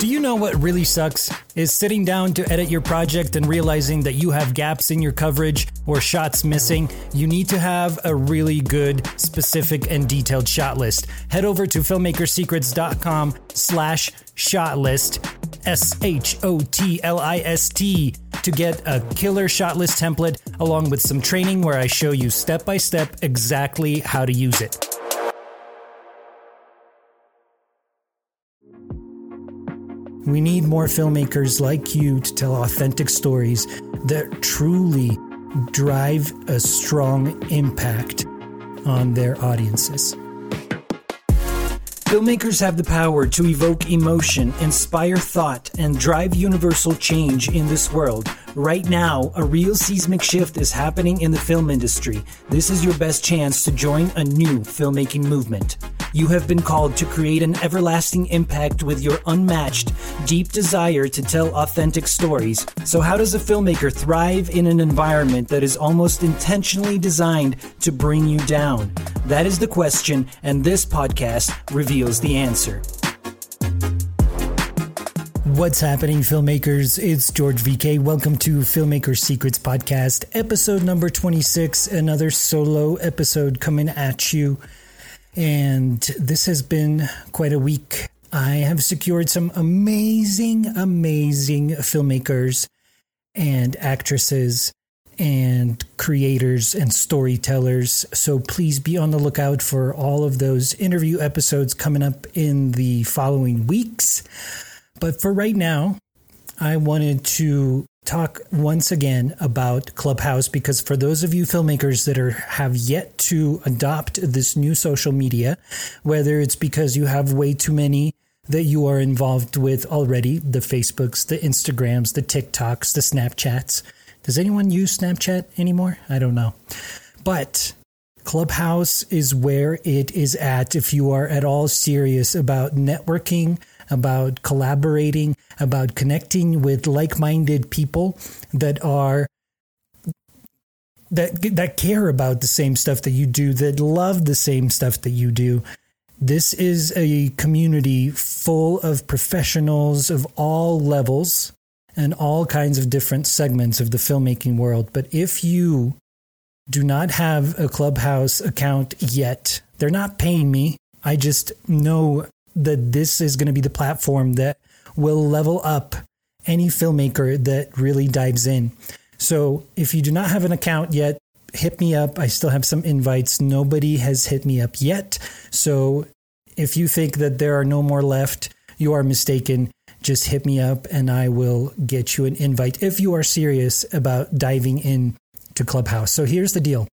Do you know what really sucks? Is sitting down to edit your project and realizing that you have gaps in your coverage or shots missing. You need to have a really good, specific, and detailed shot list. Head over to filmmakersecrets.com slash shot list, S H O T L I S T, to get a killer shot list template along with some training where I show you step by step exactly how to use it. We need more filmmakers like you to tell authentic stories that truly drive a strong impact on their audiences. Filmmakers have the power to evoke emotion, inspire thought, and drive universal change in this world. Right now, a real seismic shift is happening in the film industry. This is your best chance to join a new filmmaking movement. You have been called to create an everlasting impact with your unmatched, deep desire to tell authentic stories. So, how does a filmmaker thrive in an environment that is almost intentionally designed to bring you down? That is the question, and this podcast reveals the answer. What's happening, filmmakers? It's George VK. Welcome to Filmmaker Secrets Podcast, episode number 26, another solo episode coming at you. And this has been quite a week. I have secured some amazing, amazing filmmakers and actresses and creators and storytellers. So please be on the lookout for all of those interview episodes coming up in the following weeks. But for right now, I wanted to talk once again about Clubhouse because for those of you filmmakers that are have yet to adopt this new social media, whether it's because you have way too many that you are involved with already, the Facebooks, the Instagrams, the TikToks, the Snapchats. Does anyone use Snapchat anymore? I don't know. But Clubhouse is where it is at if you are at all serious about networking, about collaborating, about connecting with like-minded people that are that that care about the same stuff that you do, that love the same stuff that you do. This is a community full of professionals of all levels and all kinds of different segments of the filmmaking world. But if you do not have a Clubhouse account yet, they're not paying me. I just know that this is going to be the platform that will level up any filmmaker that really dives in. So if you do not have an account yet, hit me up. I still have some invites. Nobody has hit me up yet. So if you think that there are no more left, you are mistaken. Just hit me up and I will get you an invite if you are serious about diving in to Clubhouse. So here's the deal.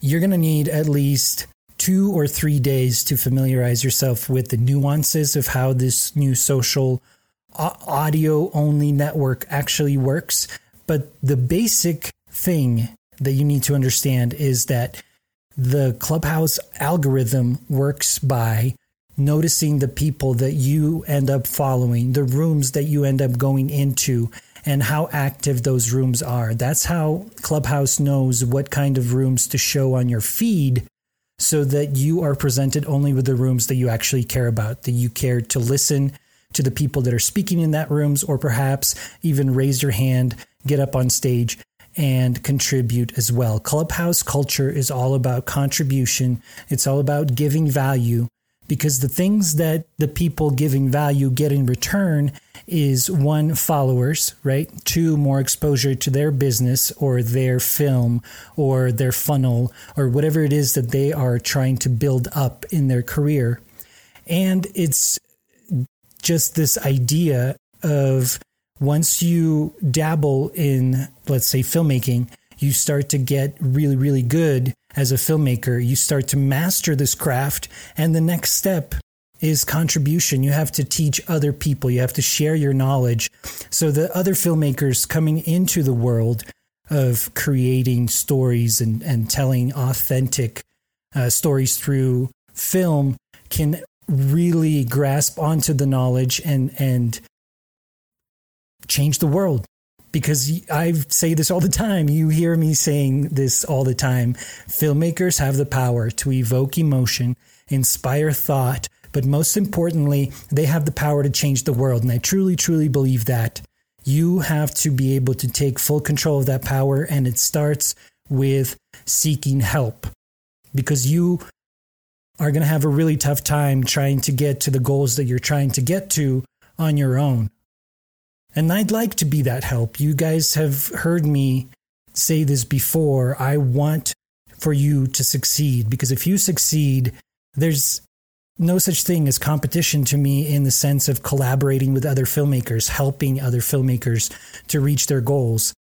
You're going to need at least two or three days to familiarize yourself with the nuances of how this new social uh, audio only network actually works. But the basic thing that you need to understand is that the Clubhouse algorithm works by noticing the people that you end up following, the rooms that you end up going into, and how active those rooms are. That's how Clubhouse knows what kind of rooms to show on your feed so that you are presented only with the rooms that you actually care about, that you care to listen to the people that are speaking in that rooms, or perhaps even raise your hand, get up on stage and contribute as well. Clubhouse culture is all about contribution. It's all about giving value because the things that the people giving value get in return is one followers right? Two more exposure to their business or their film or their funnel or whatever it is that they are trying to build up in their career. And it's just this idea of once you dabble in let's say filmmaking you start to get really really good as a filmmaker. You start to master this craft. And the next step is contribution. You have to teach other people, you have to share your knowledge so the other filmmakers coming into the world of creating stories and, and telling authentic uh, stories through film can really grasp onto the knowledge and and change the world because I say this all the time. You hear me saying this all the time. Filmmakers have the power to evoke emotion, inspire thought, but most importantly, they have the power to change the world. And I truly, truly believe that. You have to be able to take full control of that power, and it starts with seeking help because you are going to have a really tough time trying to get to the goals that you're trying to get to on your own. And I'd like to be that help. You guys have heard me say this before. I want for you to succeed because if you succeed, there's no such thing as competition to me in the sense of collaborating with other filmmakers, helping other filmmakers to reach their goals.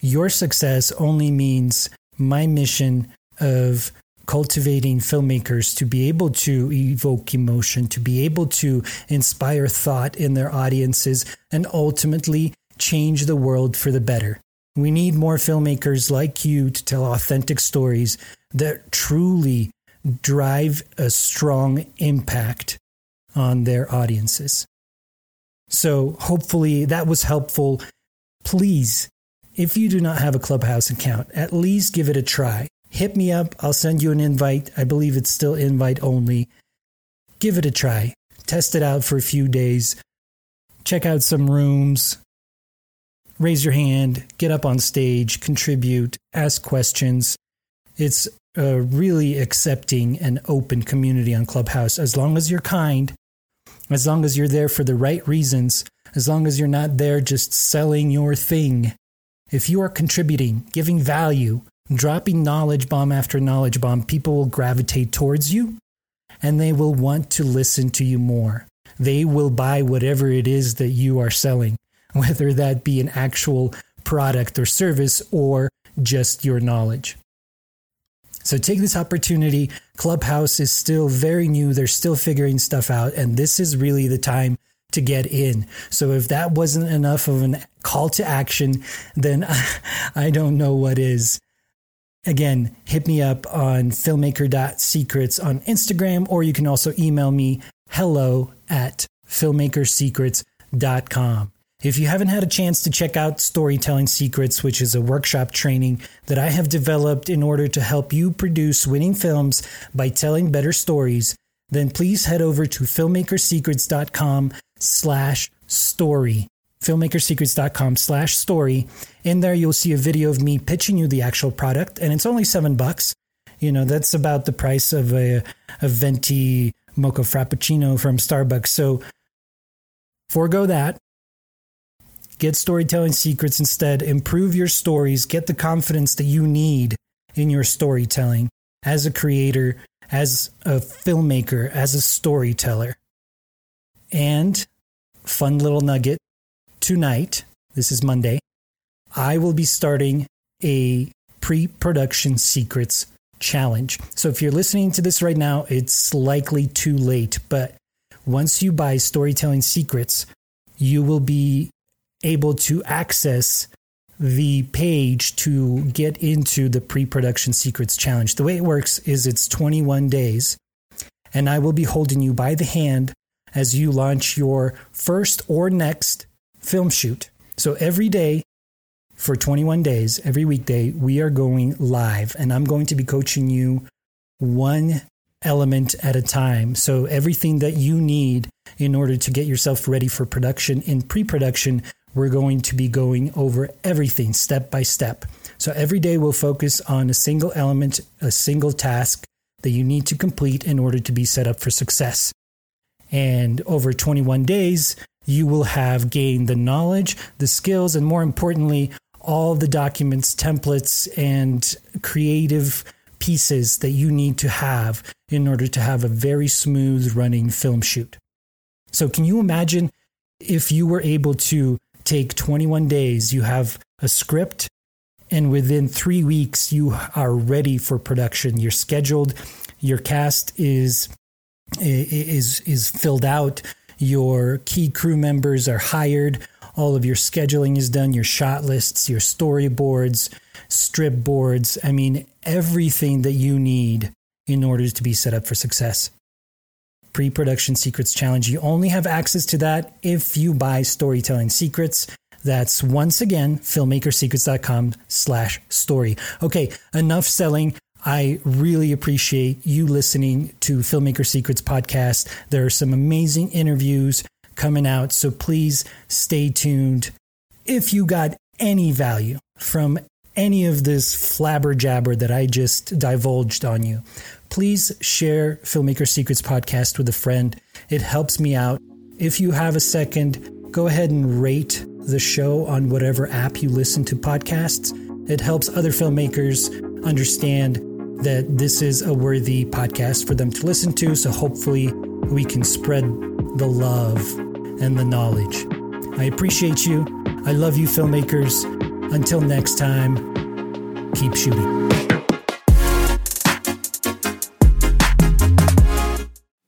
Your success only means my mission of cultivating filmmakers to be able to evoke emotion, to be able to inspire thought in their audiences, and ultimately change the world for the better. We need more filmmakers like you to tell authentic stories that truly drive a strong impact on their audiences. So, hopefully, that was helpful. Please, if you do not have a Clubhouse account, at least give it a try. Hit me up. I'll send you an invite. I believe it's still invite only. Give it a try. Test it out for a few days. Check out some rooms. Raise your hand, get up on stage, contribute, ask questions. It's a really accepting and open community on Clubhouse as long as you're kind, as long as you're there for the right reasons, as long as you're not there just selling your thing. If you are contributing, giving value, dropping knowledge bomb after knowledge bomb, people will gravitate towards you and they will want to listen to you more. They will buy whatever it is that you are selling, whether that be an actual product or service or just your knowledge. So take this opportunity. Clubhouse is still very new. They're still figuring stuff out. And this is really the time to get in. So if that wasn't enough of a call to action, then I don't know what is. Again, hit me up on filmmaker.secrets on Instagram, or you can also email me hello at filmmakersecrets.com. If you haven't had a chance to check out Storytelling Secrets, which is a workshop training that I have developed in order to help you produce winning films by telling better stories, then please head over to filmmakersecrets.com slash story. Filmmakersecrets.com slash story. In there, you'll see a video of me pitching you the actual product, and it's only seven bucks. You know, that's about the price of a, a venti mocha frappuccino from Starbucks. So forego that Get storytelling secrets instead. Improve your stories. Get the confidence that you need in your storytelling as a creator, as a filmmaker, as a storyteller. And fun little nugget tonight, this is Monday, I will be starting a pre production secrets challenge. So if you're listening to this right now, it's likely too late. But once you buy Storytelling Secrets, you will be able to access the page to get into the pre production secrets challenge. The way it works is it's 21 days, and I will be holding you by the hand as you launch your first or next film shoot. So every day for 21 days, every weekday, we are going live, and I'm going to be coaching you one element at a time. So everything that you need in order to get yourself ready for production in pre production we're going to be going over everything step by step. So every day we'll focus on a single element, a single task that you need to complete in order to be set up for success. And over 21 days, you will have gained the knowledge, the skills, and more importantly, all the documents, templates, and creative pieces that you need to have in order to have a very smooth running film shoot. So, can you imagine if you were able to take 21 days. You have a script, and within three weeks, you are ready for production. You're scheduled. Your cast is is is filled out. Your key crew members are hired. All of your scheduling is done. Your shot lists, your storyboards, strip boards. I mean, everything that you need in order to be set up for success pre production secrets challenge. You only have access to that if you buy storytelling secrets. That's once again filmmakersecrets.com slash story. Okay, enough selling. I really appreciate you listening to Filmmaker Secrets podcast. There are some amazing interviews coming out, so please stay tuned. If you got any value from any of this flabber jabber that I just divulged on you, please share Filmmaker Secrets podcast with a friend. It helps me out. If you have a second, go ahead and rate the show on whatever app you listen to podcasts. It helps other filmmakers understand that this is a worthy podcast for them to listen to. So hopefully, we can spread the love and the knowledge. I appreciate you. I love you, filmmakers. Until next time, keep shooting.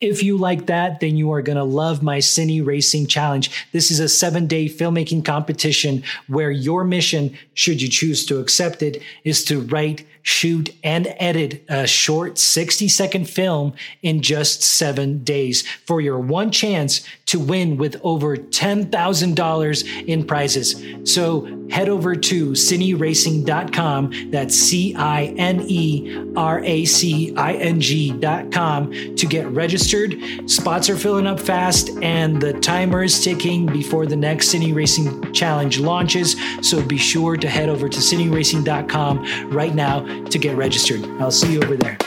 If you like that, then you are going to love my Cine Racing Challenge. This is a seven day filmmaking competition where your mission, should you choose to accept it, is to write shoot, and edit a short 60 second film in just seven days for your one chance to win with over $10,000 in prizes. So head over to cineracing.com. That's C I N E R A C I N G.com to get registered. Spots are filling up fast and the timer is ticking before the next Cine Racing Challenge launches. So be sure to head over to cineracing.com right now to get registered. I'll see you over there.